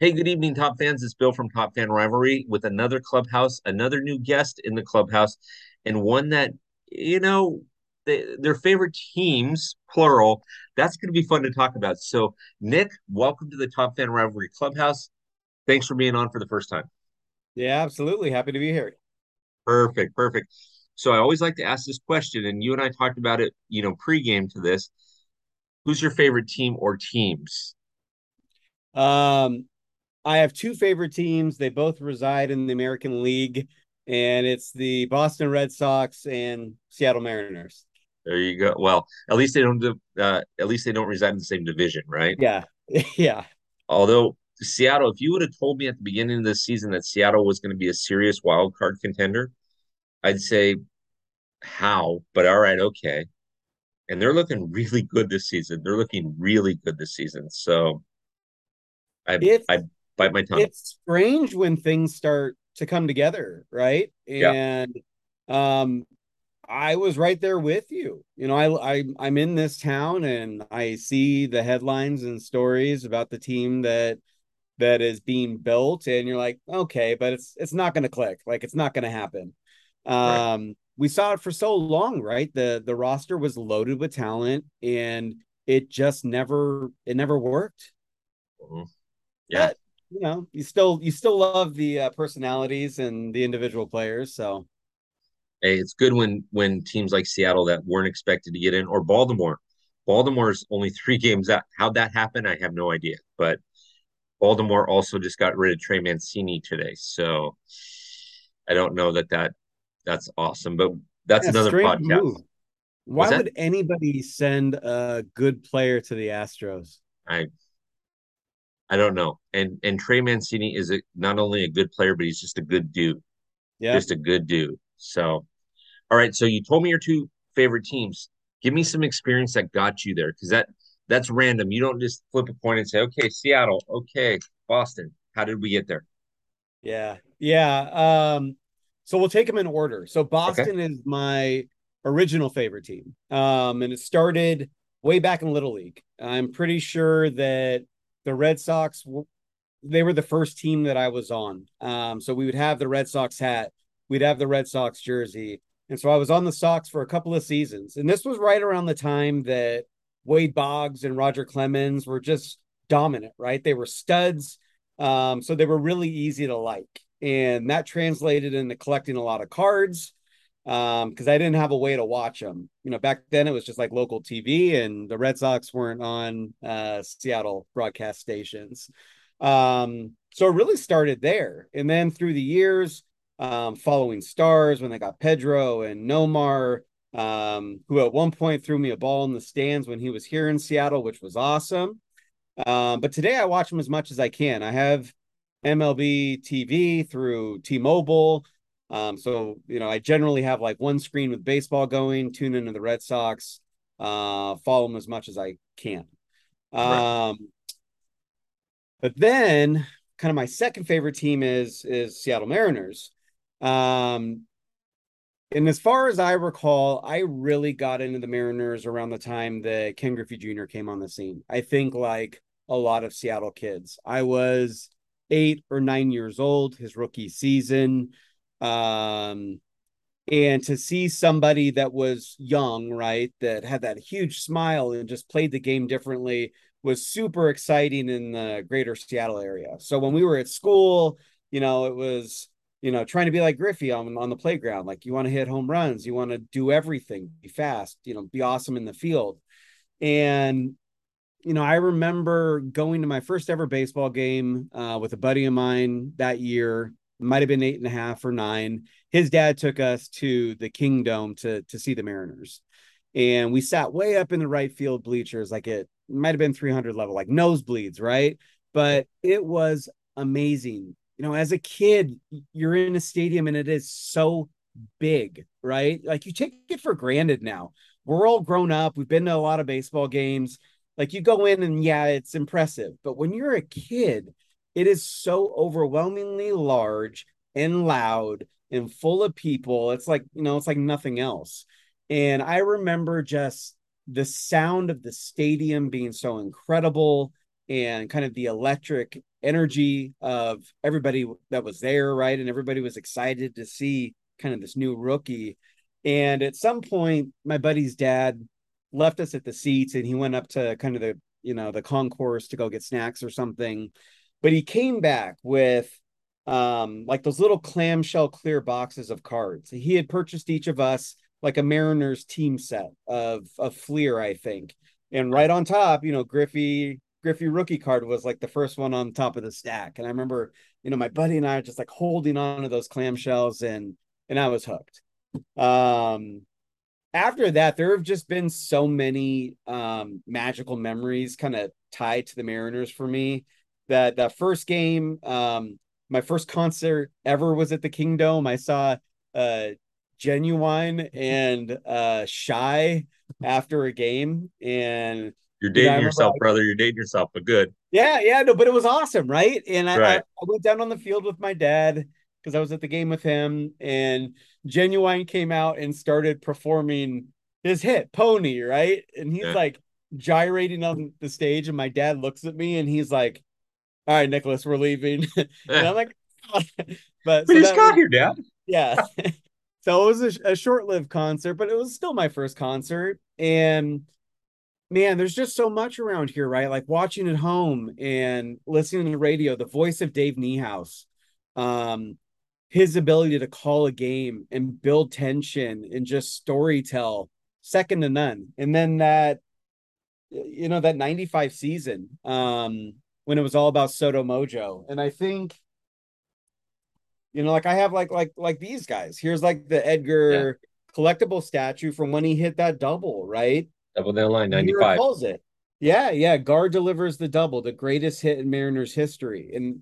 Hey, good evening, Top fans. It's Bill from Top Fan Rivalry with another clubhouse, another new guest in the clubhouse, and one that, you know, they, their favorite teams, plural. That's going to be fun to talk about. So, Nik, welcome to the Top Fan Rivalry Clubhouse. Thanks for being on for the first time. Yeah, absolutely. Happy to be here. Perfect, perfect. So, I always like to ask this question, and you and I talked about it, you know, pregame to this. Who's your favorite team or teams? Um, I have two favorite teams. They both reside in the American League, and it's the Boston Red Sox and Seattle Mariners. There you go. Well, at least they don't uh, at least they don't reside in the same division, right? Yeah. Yeah. Although Seattle, if you would have told me at the beginning of the season that Seattle was going to be a serious wild card contender, I'd say how, but all right, okay. And they're looking really good this season. They're looking really good this season. So I It's I bite my tongue. it's strange when things start to come together, right? Yeah, And um I was right there with you. You know, I, I I'm in this town and I see the headlines and stories about the team that that is being built and you're like okay but it's it's not going to click like it's not going to happen right. um we saw it for so long right the the roster was loaded with talent and it just never it never worked Mhm. Yeah. but you know you still you still love the uh, personalities and the individual players so Hey, it's good when when teams like Seattle that weren't expected to get in or Baltimore. Baltimore's only three games out. How'd that happen? I have no idea. But Baltimore also just got rid of Trey Mancini today. So I don't know that that that's awesome, but that's yeah another podcast. move why would anybody send a good player to the astros I I don't know. And and Trey Mancini is a, not only a good player, but he's just a good dude. yeah Just a good dude. So all right. So you told me your two favorite teams. Give me some experience that got you there, because that that's random. You don't just flip a coin and say, okay, Seattle, okay, Boston. How did we get there? Yeah. Yeah. Um, so we'll take them in order. So Okay. Boston is my original favorite team. Um, and it started way back in Little League. I'm pretty sure that the Red Sox they were the first team that I was on. Um, so we would have the Red Sox hat, we'd have the Red Sox jersey. And so I was on the Sox for a couple of seasons. And this was right around the time that Wade Boggs and Roger Clemens were just dominant, right? They were studs. Um, so they were really easy to like. And that translated into collecting a lot of cards um because I didn't have a way to watch them. You know, back then it was just like local TV and the Red Sox weren't on uh Seattle broadcast stations. Um so it really started there. And then through the years um following stars when they got Pedro and Nomar um who at one point threw me a ball in the stands when he was here in Seattle which was awesome. Um but today I watch them as much as I can. I have MLB TV through T-Mobile. Um, so you know, I generally have like one screen with baseball going, tune into the Red Sox, uh, follow them as much as I can. Right. Um, but then kind of my second favorite team is is Seattle Mariners. Um, and as far as I recall, I really got into the Mariners around the time that Ken Griffey Jr. came on the scene. I think like a lot of Seattle kids. I was eight or nine years old his rookie season. Um, and to see somebody that was young, right, that had that huge smile and just played the game differently was super exciting in the greater Seattle area. So when we were at school, you know, it was, you know, trying to be like Griffey on, on the playground. Like you want to hit home runs, you want to do everything, be fast, you know, be awesome in the field. And you know, I remember going to my first ever baseball game uh, with a buddy of mine that year. Might have been eight and a half or nine. His dad took us to the Kingdome to to see the Mariners, and we sat way up in the right field bleachers, like it might have been 300 level, like nosebleeds, right? But it was amazing. You know, as a kid, you're in a stadium and it is so big, right? Like you take it for granted now. We're all grown up. We've been to a lot of baseball games like you go in and yeah, it's impressive. But when you're a kid, it is so overwhelmingly large and loud and full of people. It's like, you know, it's like nothing else. And I remember just the sound of the stadium being so incredible and kind of the electric energy of everybody that was there, right? And everybody was excited to see kind of this new rookie. And at some point, my buddy's dad left us at the seats and he went up to kind of the, you know, the concourse to go get snacks or something. But he came back with um like those little clamshell clear boxes of cards. He had purchased each of us like a Mariners team set of of Fleer, I think. And right on top, you know, Griffey Griffey rookie card was like the first one on top of the stack. And I remember, you know, my buddy and I just like holding on to those clamshells and and I was hooked. Um after that, there have just been so many um magical memories kind of tied to the Mariners for me. That that first game, um, my first concert ever was at the Kingdome. I saw uh Ginuwine and uh Shai after a game and you're dating yourself, brother. You're dating yourself, but good. Yeah, yeah, no, but it was awesome, right? And I, right. I, I went down on the field with my dad because I was at the game with him, and Ginuwine came out and started performing his hit "Pony," right? And he's yeah. like gyrating on the stage, and my dad looks at me and he's like, "All right, Nicholas, we're leaving," and I'm like, "But we so just got was, here, Dad." Yeah. so it was a, a short-lived concert, but it was still my first concert, and man, there's just so much around here, right? Like watching at home and listening to the radio, the voice of Dave Niehaus, um, his ability to call a game and build tension and just story tell, second to none. And then that, you know, that 95 season, um, when it was all about SoDo Mojo. And I think, you know, like I have like like like these guys. Here's like the Edgar yeah. collectible statue from when he hit that double, right? Double down line, 95. Calls it. Yeah, yeah. Gar delivers the double, the greatest hit in Mariners history. And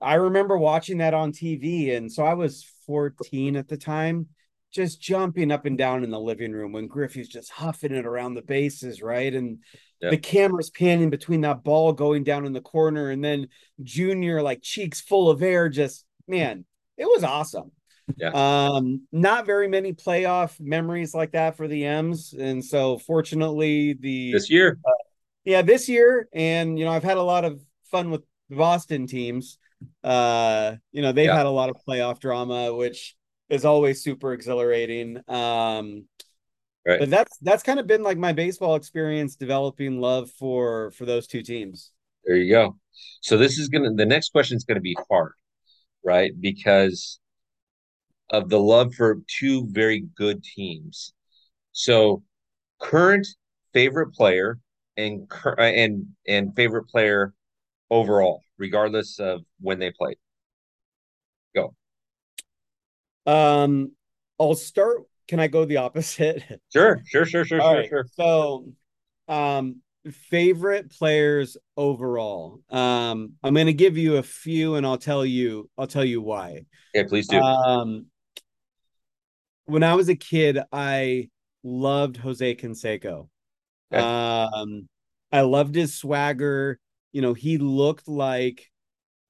I remember watching that on TV. And so I was 14 at the time, just jumping up and down in the living room when Griffey's just huffing it around the bases, right? And yep. the camera's panning between that ball going down in the corner, and then Junior, like cheeks full of air, just man, it was awesome. Yeah. Um, not very many playoff memories like that for the M's, and so fortunately, the this year, uh, yeah, this year, and you know, I've had a lot of fun with Boston teams. Uh, you know, they've yeah. had a lot of playoff drama, which is always super exhilarating. Um, right. but that's that's kind of been like my baseball experience developing love for for those two teams. There you go. So this is gonna the next question is gonna be hard, right? Because of the love for two very good teams. So, current favorite player and uh, and and favorite player overall, regardless of when they played. Go. Um, I'll start. Can I go the opposite? Sure, sure, sure, sure, All sure, right. sure. So, um, favorite players overall. Um, I'm going to give you a few, and I'll tell you. I'll tell you why. Yeah, please do. Um, when I was a kid, I loved Jose Canseco. Okay. Um, I loved his swagger. You know, he looked like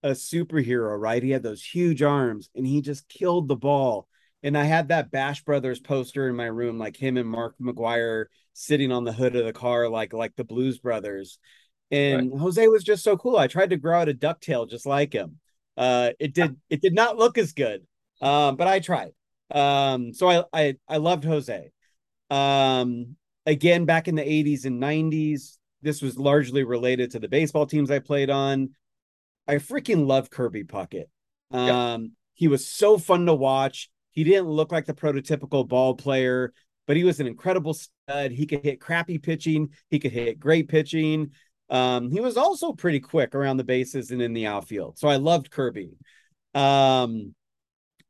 a superhero, right? He had those huge arms and he just killed the ball. And I had that Bash Brothers poster in my room, like him and Mark McGwire sitting on the hood of the car, like like the Blues Brothers. And right. Jose was just so cool. I tried to grow out a ducktail just like him. Uh, it did it did not look as good, um, but I tried. Um, so I I I loved Jose. Um, again, back in the 80s and 90s, this was largely related to the baseball teams I played on. I freaking love Kirby Puckett. Um, he was so fun to watch. He didn't look like the prototypical ball player, but he was an incredible stud. He could hit crappy pitching, he could hit great pitching. Um, he was also pretty quick around the bases and in the outfield. So I loved Kirby. Um,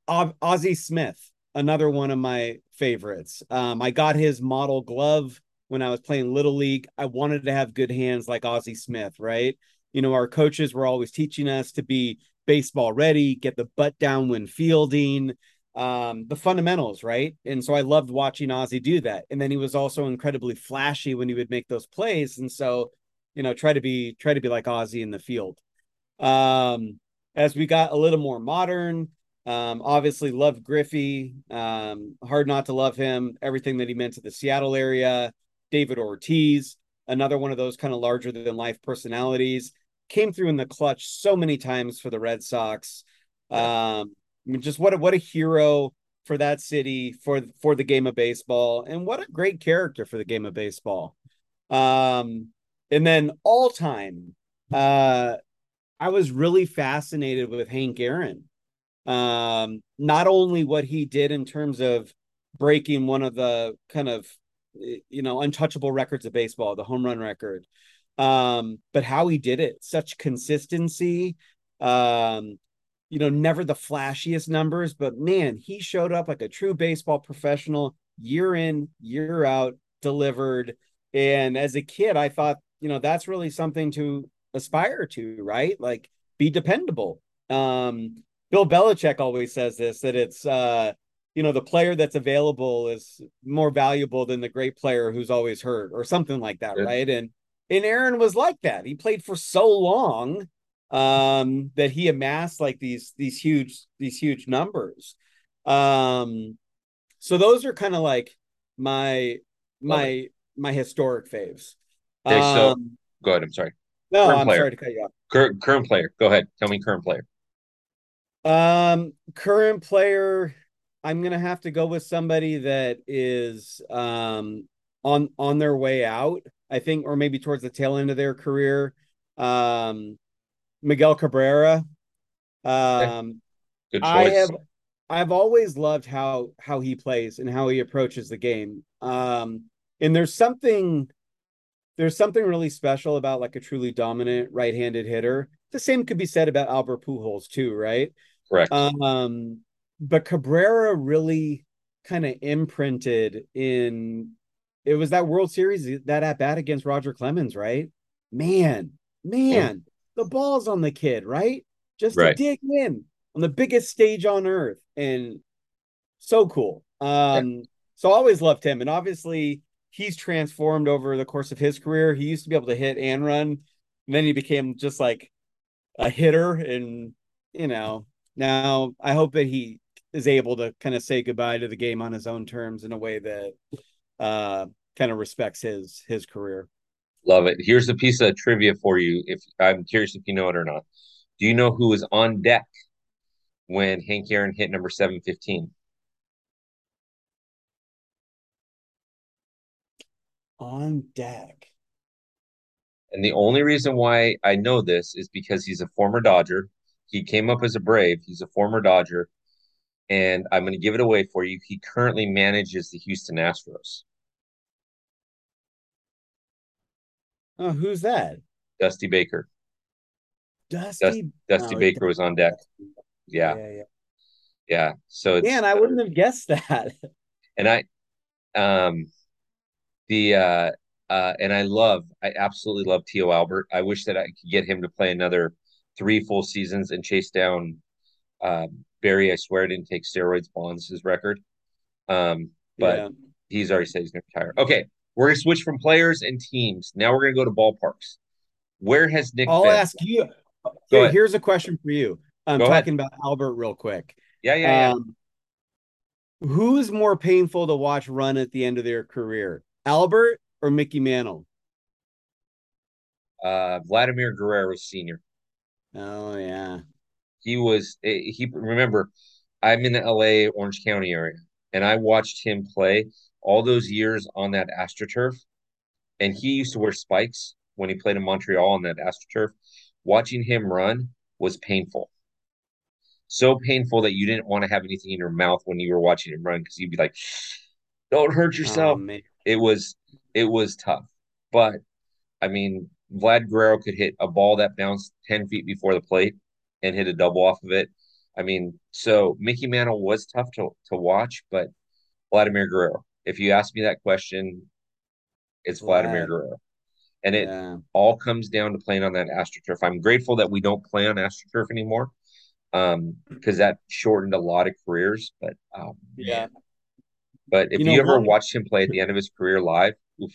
Ozzie Smith, another one of my favorites. Um, I got his model glove when I was playing Little League. I wanted to have good hands like Ozzie Smith, right? You know, our coaches were always teaching us to be baseball ready, get the butt down when fielding, um, the fundamentals, right? And so I loved watching Ozzie do that. And then he was also incredibly flashy when he would make those plays. And so, you know, try to be try to be like Ozzie in the field. Um, as we got a little more modern, um, obviously loved Griffey. Um, hard not to love him. Everything that he meant to the Seattle area. David Ortiz, another one of those kind of larger than life personalities. came through in the clutch so many times for the Red Sox. Um, I mean, just what a, what a hero for that city for for the game of baseball, and what a great character for the game of baseball. Um, and then all time, uh, I was really fascinated with Hank Aaron. Um, not only what he did in terms of breaking one of the kind of you know untouchable records of baseball, the home run record, um, but how he did it, such consistency. Um, you know, never the flashiest numbers, but man, he showed up like a true baseball professional year in, year out, delivered. And as a kid, I thought, you know, that's really something to aspire to, right? Like be dependable. Um, Bill Belichick always says this that it's uh, you know, the player that's available is more valuable than the great player who's always hurt or something like that, yeah. right? And and Aaron was like that. He played for so long um that he amassed like these these huge these huge numbers. Um so those are kind of like my my my historic faves. Okay, so um, go ahead. I'm sorry. No, current I'm player. sorry to cut you off. Current current player. Go ahead. Tell me current player. Um, current player. I'm gonna have to go with somebody that is um on on their way out. I think, or maybe towards the tail end of their career. Um, Miguel Cabrera. Um, Good choice. I have I've always loved how how he plays and how he approaches the game. Um, and there's something there's something really special about like a truly dominant right-handed hitter. The same could be said about Albert Pujols too, right? Correct. Um, but Cabrera really kind of imprinted in it was that World Series that at bat against Roger Clemens, right? Man, man, the ball's on the kid, right? Just right. to dig in on the biggest stage on earth, and so cool. Um, yeah. so I always loved him, and obviously he's transformed over the course of his career. He used to be able to hit and run, and then he became just like a hitter. And you know, now I hope that he is able to kind of say goodbye to the game on his own terms in a way that uh, kind of respects his his career. Love it. Here's a piece of trivia for you. If I'm curious if you know it or not. Do you know who was on deck when Hank Aaron hit number 715? on deck. And the only reason why I know this is because he's a former Dodger. He came up as a Brave. He's a former Dodger. And I'm going to give it away for you. He currently manages the Houston Astros. Oh, who's that? Dusty Baker. Dusty Dusty oh, Baker was on deck. Yeah. Yeah, yeah. yeah. So Man, I wouldn't have guessed that. And I um the uh uh and I love I absolutely love Tio Albert. I wish that I could get him to play another three full seasons and chase down um Barry, I swear didn't take steroids bonds his record. Um, but yeah. he's already said he's gonna retire. Okay, we're gonna switch from players and teams. Now we're gonna go to ballparks. Where has Nik I'll been? ask you Here, here's a question for you. I'm go talking ahead. about Albert real quick. Yeah, yeah, yeah. Um, who's more painful to watch run at the end of their career? Albert or Mickey Mantle? Uh, Vladimir Guerrero Sr. Oh yeah, he was. Eh, he remember, I'm in the L.A. Orange County area, and I watched him play all those years on that AstroTurf, and he used to wear spikes when he played in Montreal on that AstroTurf. Watching him run was painful. So painful that you didn't want to have anything in your mouth when you were watching him run because you'd be like, "Don't hurt oh, yourself." Oh, it was it was tough. But I mean, Vlad Guerrero could hit a ball that bounced 10 feet before the plate and hit a double off of it. I mean, so Mickey Mantle was tough to, to watch, but Vladimir Guerrero, if you ask me that question, it's Vlad. Vladimir Guerrero. And it yeah. all comes down to playing on that AstroTurf. I'm grateful that we don't play on AstroTurf anymore um, because that shortened a lot of careers. But um, yeah, but if you, know, you ever watched him play at the end of his career live, oof.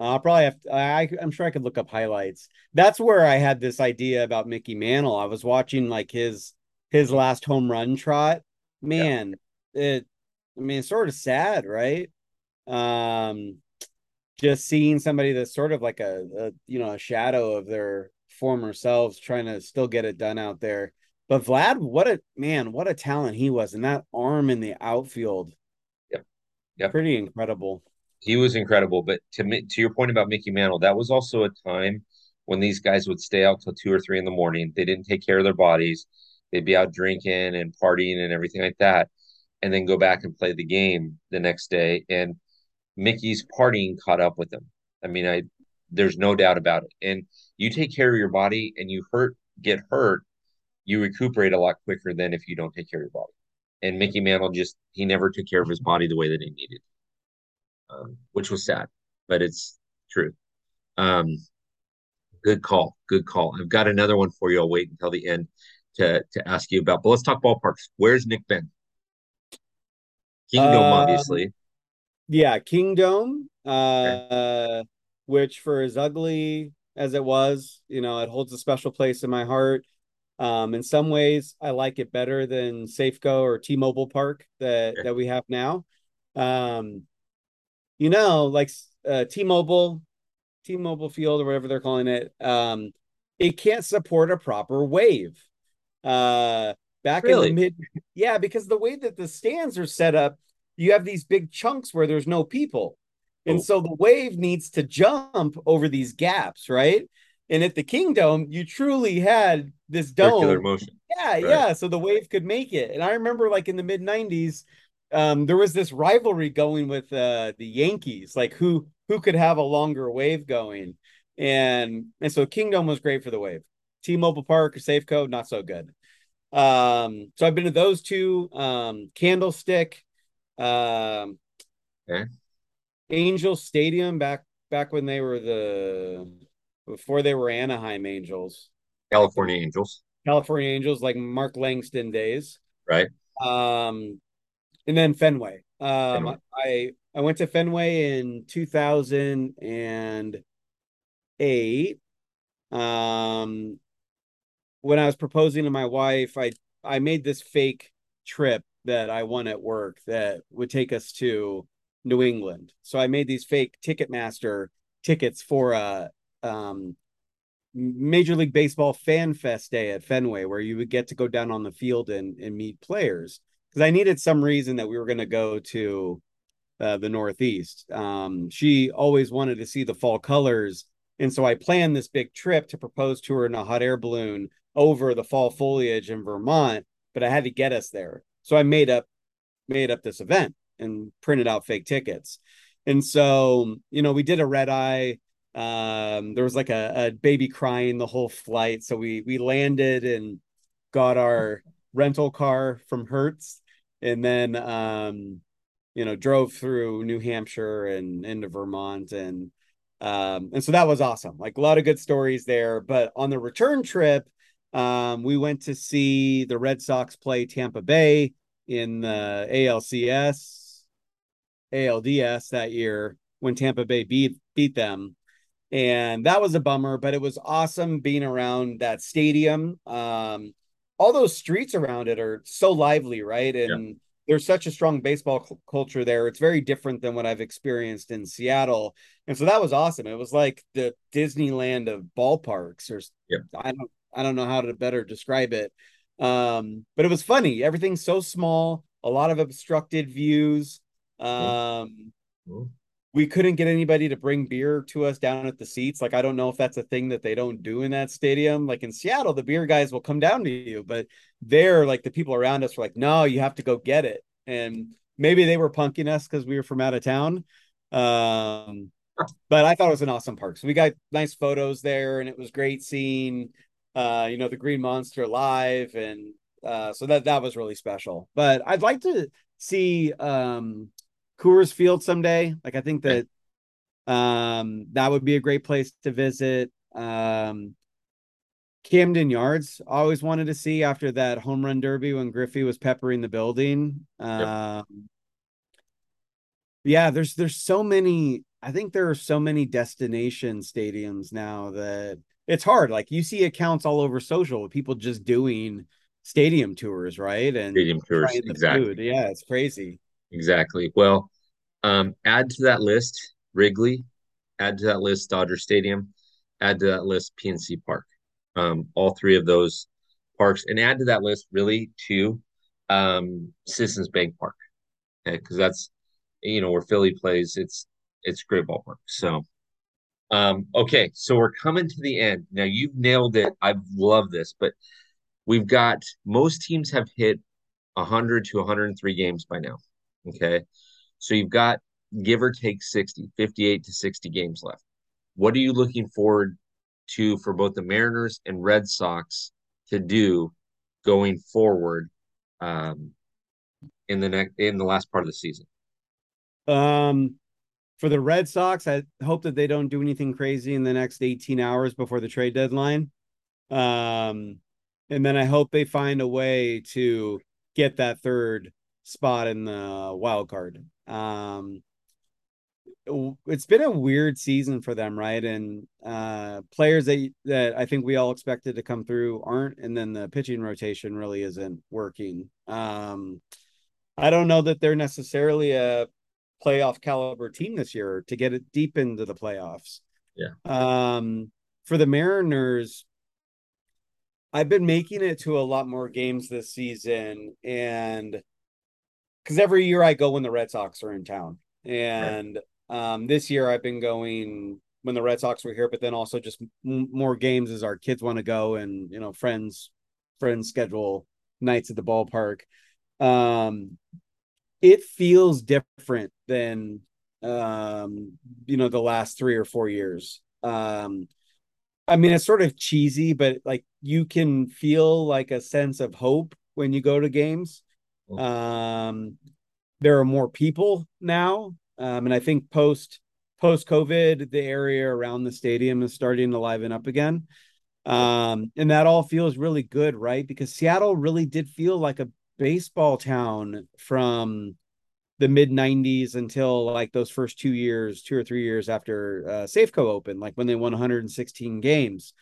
I'll probably have. To, I I'm sure I could look up highlights. That's where I had this idea about Mickey Mantle. I was watching like his his last home run trot. Man, yeah. it. I mean, it's sort of sad, right? Um, just seeing somebody that's sort of like a, a you know a shadow of their former selves trying to still get it done out there. But Vlad, what a man, what a talent he was, and that arm in the outfield. Yep. Yep. Pretty incredible. He was incredible. But to to your point about Mickey Mantle, that was also a time when these guys would stay out till two or three in the morning. They didn't take care of their bodies. They'd be out drinking and partying and everything like that, and then go back and play the game the next day. And Mickey's partying caught up with him. I mean, I there's no doubt about it. And you take care of your body and you hurt get hurt, you recuperate a lot quicker than if you don't take care of your body. And Mickey Mantle just he never took care of his body the way that he needed, um, which was sad, but it's true. Um, good call, good call. I've got another one for you. I'll wait until the end to to ask you about. But let's talk ballparks. Where's Nik been? Kingdome, um, obviously. Yeah, Kingdome, Uh, okay. which for as ugly as it was, you know, it holds a special place in my heart. Um, in some ways, I like it better than Safeco or T-Mobile Park that that we have now. Um, you know, like uh, T-Mobile, T-Mobile Field or whatever they're calling it, um, it can't support a proper wave. Uh, back really? in the mid, yeah, because the way that the stands are set up, you have these big chunks where there's no people, and oh. so the wave needs to jump over these gaps, right? And at the Kingdome, you truly had this dome. Circular motion. Yeah, right. yeah. So the wave could make it. And I remember like in the mid 90s, um, there was this rivalry going with uh the Yankees, like who who could have a longer wave going. And and so Kingdome was great for the wave. T-Mobile Park or Safeco, not so good. Um, so I've been to those two, um, Candlestick, um, okay. Angel Stadium back back when they were the before they were Anaheim Angels. California Angels. California Angels, like Mark Langston days. Right. Um, and then Fenway. Um, Fenway. I I went to Fenway in 2008. Um, when I was proposing to my wife, I I made this fake trip that I won at work that would take us to New England. So I made these fake Ticketmaster tickets for a um, Major League Baseball Fan Fest Day at Fenway, where you would get to go down on the field and, and meet players. Because I needed some reason that we were going to go to uh, the Northeast. Um, she always wanted to see the fall colors. And so I planned this big trip to propose to her in a hot air balloon over the fall foliage in Vermont, but I had to get us there. So I made up made up this event and printed out fake tickets. And so, you know, we did a red eye um, there was like a, a baby crying the whole flight. So we we landed and got our rental car from Hertz and then um, you know, drove through New Hampshire and into Vermont and um, and so that was awesome. Like a lot of good stories there. But on the return trip, um, we went to see the Red Sox play Tampa Bay in the ALCS, ALDS that year when Tampa Bay beat beat them and that was a bummer but it was awesome being around that stadium um all those streets around it are so lively right? And yeah. there's such a strong baseball c- culture there. It's very different than what i've experienced in seattle. And so that was awesome. It was like the disneyland of ballparks or yeah. i don't i don't know how to better describe it. Um but it was funny. Everything's so small a lot of obstructed views. Um cool we couldn't get anybody to bring beer to us down at the seats. Like, I don't know if that's a thing that they don't do in that stadium. Like in Seattle, the beer guys will come down to you, but there, like the people around us were like, no, you have to go get it. And maybe they were punking us because we were from out of town. Um, but I thought it was an awesome park. So we got nice photos there, and it was great seeing, uh, you know, the Green Monster live, and uh, so that that was really special. But I'd like to see um Coors Field someday. Like I think that um that would be a great place to visit. Um Camden Yards always wanted to see after that home run derby when Griffey was peppering the building. Um yep. yeah, there's there's so many I think there are so many destination stadiums now that it's hard. Like you see accounts all over social with people just doing stadium tours, right? And stadium tours, exactly. Food. Yeah, it's crazy. Exactly. Well, um, add to that list Wrigley, add to that list Dodger Stadium, add to that list PNC Park. um, all three of those parks, and add to that list really two um, Citizens Bank Park, okay, because that's you know where Philly plays. It's it's great ballpark. So, um, okay, so we're coming to the end now. You've nailed it. I love this, but we've got most teams have hit 100 to 103 games by now. Okay, so you've got give or take 60, 58 to 60 games left. What are you looking forward to for both the Mariners and Red Sox to do going forward um, in the next in the last part of the season? Um, for the Red Sox, I hope that they don't do anything crazy in the next 18 hours before the trade deadline. Um, and then I hope they find a way to get that third spot in the wild card. Um, it's been a weird season for them, right? And uh, players that that I think we all expected to come through aren't, and then the pitching rotation really isn't working. Um, I don't know that they're necessarily a playoff caliber team this year to get it deep into the playoffs. Yeah. Um, for the Mariners, I've been making it to a lot more games this season, and because every year I go when the Red Sox are in town, and right um, this year I've been going when the Red Sox were here, but then also just m- more games as our kids want to go and you know friends friends schedule nights at the ballpark. Um, it feels different than um, you know the last three or four years. Um, I mean, it's sort of cheesy, but like you can feel like a sense of hope when you go to games. Um, there are more people now um, and I think post post COVID, the area around the stadium is starting to liven up again. Um, and that all feels really good, right? Because Seattle really did feel like a baseball town from the mid 90s until like those first two years, two or three years after uh, Safeco opened, like when they won 116 games.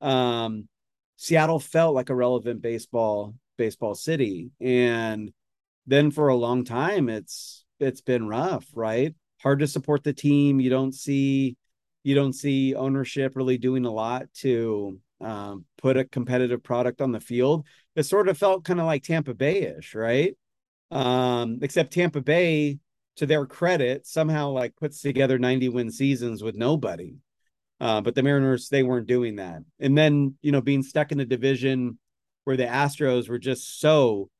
Um, Seattle felt like a relevant baseball baseball city, and then for a long time, it's it's been rough, right? Hard to support the team. You don't see you don't see ownership really doing a lot to um, put a competitive product on the field. It sort of felt kind of like Tampa Bay-ish, right? Um, except Tampa Bay, to their credit, somehow like puts together 90 win seasons with nobody. Uh, but the Mariners, they weren't doing that. And then, you know, being stuck in a division where the Astros were just so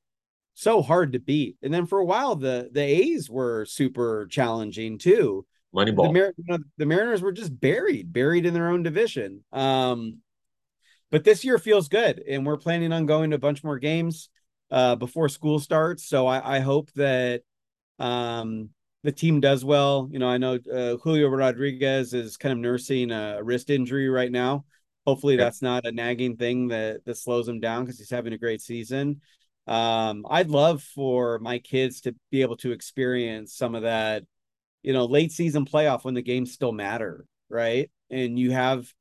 so hard to beat. And then for a while, the the A's were super challenging too. Moneyball. The, Mar- you know, the Mariners were just buried, buried in their own division. Um, but this year feels good, and we're planning on going to a bunch more games uh, before school starts. So I, I hope that um, the team does well. You know, I know uh, Julio Rodriguez is kind of nursing a wrist injury right now. Hopefully, that's not a nagging thing that that slows him down because he's having a great season. Um i'd love for my kids to be able to experience some of that you know late season playoff when the games still matter right? And you have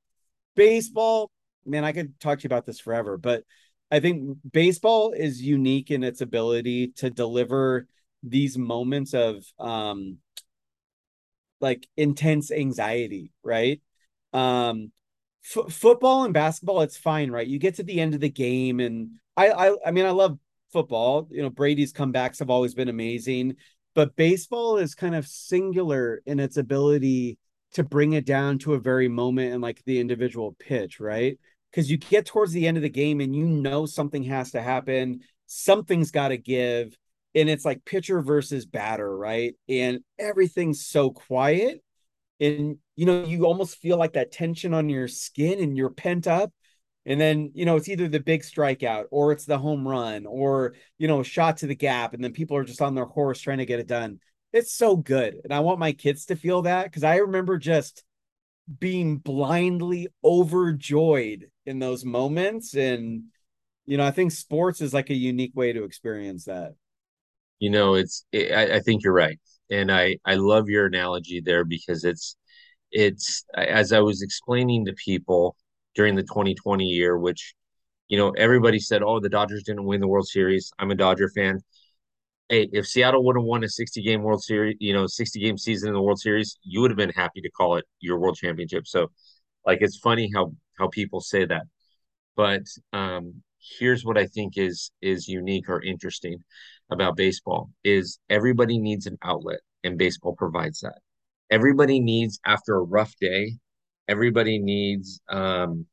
baseball man i could talk to you about this forever but i think baseball is unique in its ability to deliver these moments of um like intense anxiety right? Um f- football and basketball it's fine right you get to the end of the game and I, I I mean I love football. You know, Brady's comebacks have always been amazing, but baseball is kind of singular in its ability to bring it down to a very moment and like the individual pitch, right? Because you get towards the end of the game and you know something has to happen, something's got to give, and it's like pitcher versus batter, right? And everything's so quiet. And you know, you almost feel like that tension on your skin and you're pent up and then, you know, it's either the big strikeout or it's the home run or, you know, shot to the gap. And then people are just on their horse trying to get it done. It's so good. And I want my kids to feel that because I remember just being blindly overjoyed in those moments. And, you know, I think sports is like a unique way to experience that. You know, it's, it, I, I think you're right. And I, I love your analogy there because it's, it's, as I was explaining to people, during the 2020 year, which, you know, everybody said, oh, the Dodgers didn't win the World Series. I'm a Dodger fan. Hey, if Seattle would have won a 60 game World Series, you know, 60 game season in the World Series, you would have been happy to call it your World Championship. So, like, it's funny how how people say that. But um, here's what I think is is unique or interesting about baseball is everybody needs an outlet, and baseball provides that. Everybody needs after a rough day, everybody needs um,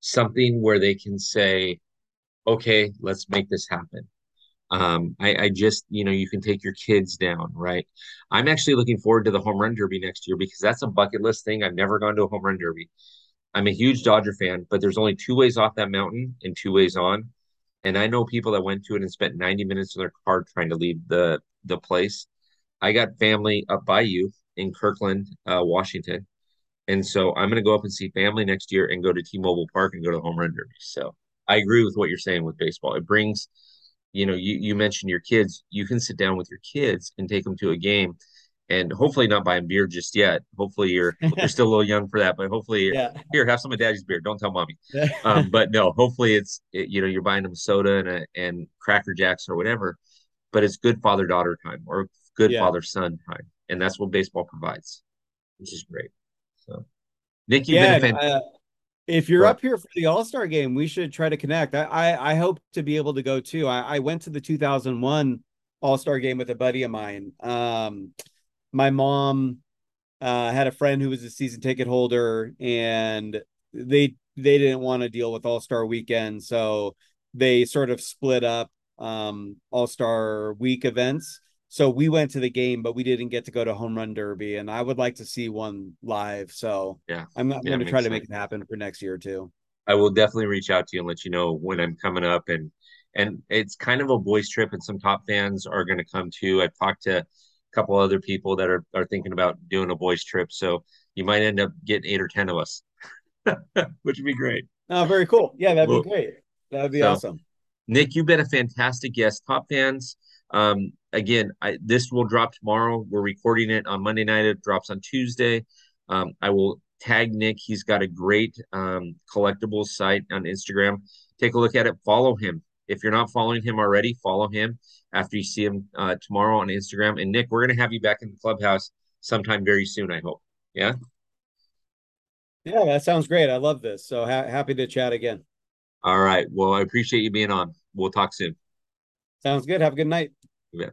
something where they can say, "Okay, let's make this happen." Um, I, I just, you know, you can take your kids down, right? I'm actually looking forward to the home run derby next year because that's a bucket list thing. I've never gone to a home run derby. I'm a huge Dodger fan, but there's only two ways off that mountain and two ways on. And I know people that went to it and spent 90 minutes in their car trying to leave the the place. I got family up by you in Kirkland, uh, Washington. And so I'm going to go up and see family next year and go to T-Mobile Park and go to the home run derby. So I agree with what you're saying with baseball. It brings, you know, you, you mentioned your kids. You can sit down with your kids and take them to a game and hopefully not buying beer just yet. Hopefully you're you're still a little young for that, but hopefully yeah. here have some of daddy's beer. Don't tell mommy. um, but no, hopefully it's it, you know you're buying them soda and a, and cracker jacks or whatever. But it's good father daughter time or good yeah. father son time, and that's what baseball provides, which is great. So, Nik, you've yeah, been a fan- uh, if you're up here for the All Star game, we should try to connect. I, I, I hope to be able to go too. I, I went to the 2001 All Star game with a buddy of mine. Um, my mom uh, had a friend who was a season ticket holder, and they they didn't want to deal with All Star Weekend, so they sort of split up um, All Star Week events. So we went to the game, but we didn't get to go to Home Run Derby, and I would like to see one live. So yeah, I'm, I'm yeah, going to try to make it happen for next year too. I will definitely reach out to you and let you know when I'm coming up, and and it's kind of a boys trip, and some top fans are going to come too. I've talked to couple other people that are are thinking about doing a boys trip. So you might end up getting eight or ten of us, which would be great. Oh, very cool. Yeah, that'd be great. That'd be so, awesome. Nik, you've been a fantastic guest. Top fans. Um, again, I, this will drop tomorrow. We're recording it on Monday night. It drops on Tuesday. Um, I will tag Nik. He's got a great um, collectibles site on Instagram. Take a look at it. Follow him. If you're not following him already, follow him after you see him uh, tomorrow on Instagram. And Nik, we're going to have you back in the clubhouse sometime very soon, I hope. Yeah. Yeah, that sounds great. I love this. So ha- happy to chat again. All right. Well, I appreciate you being on. We'll talk soon. Sounds good. Have a good night. Yeah.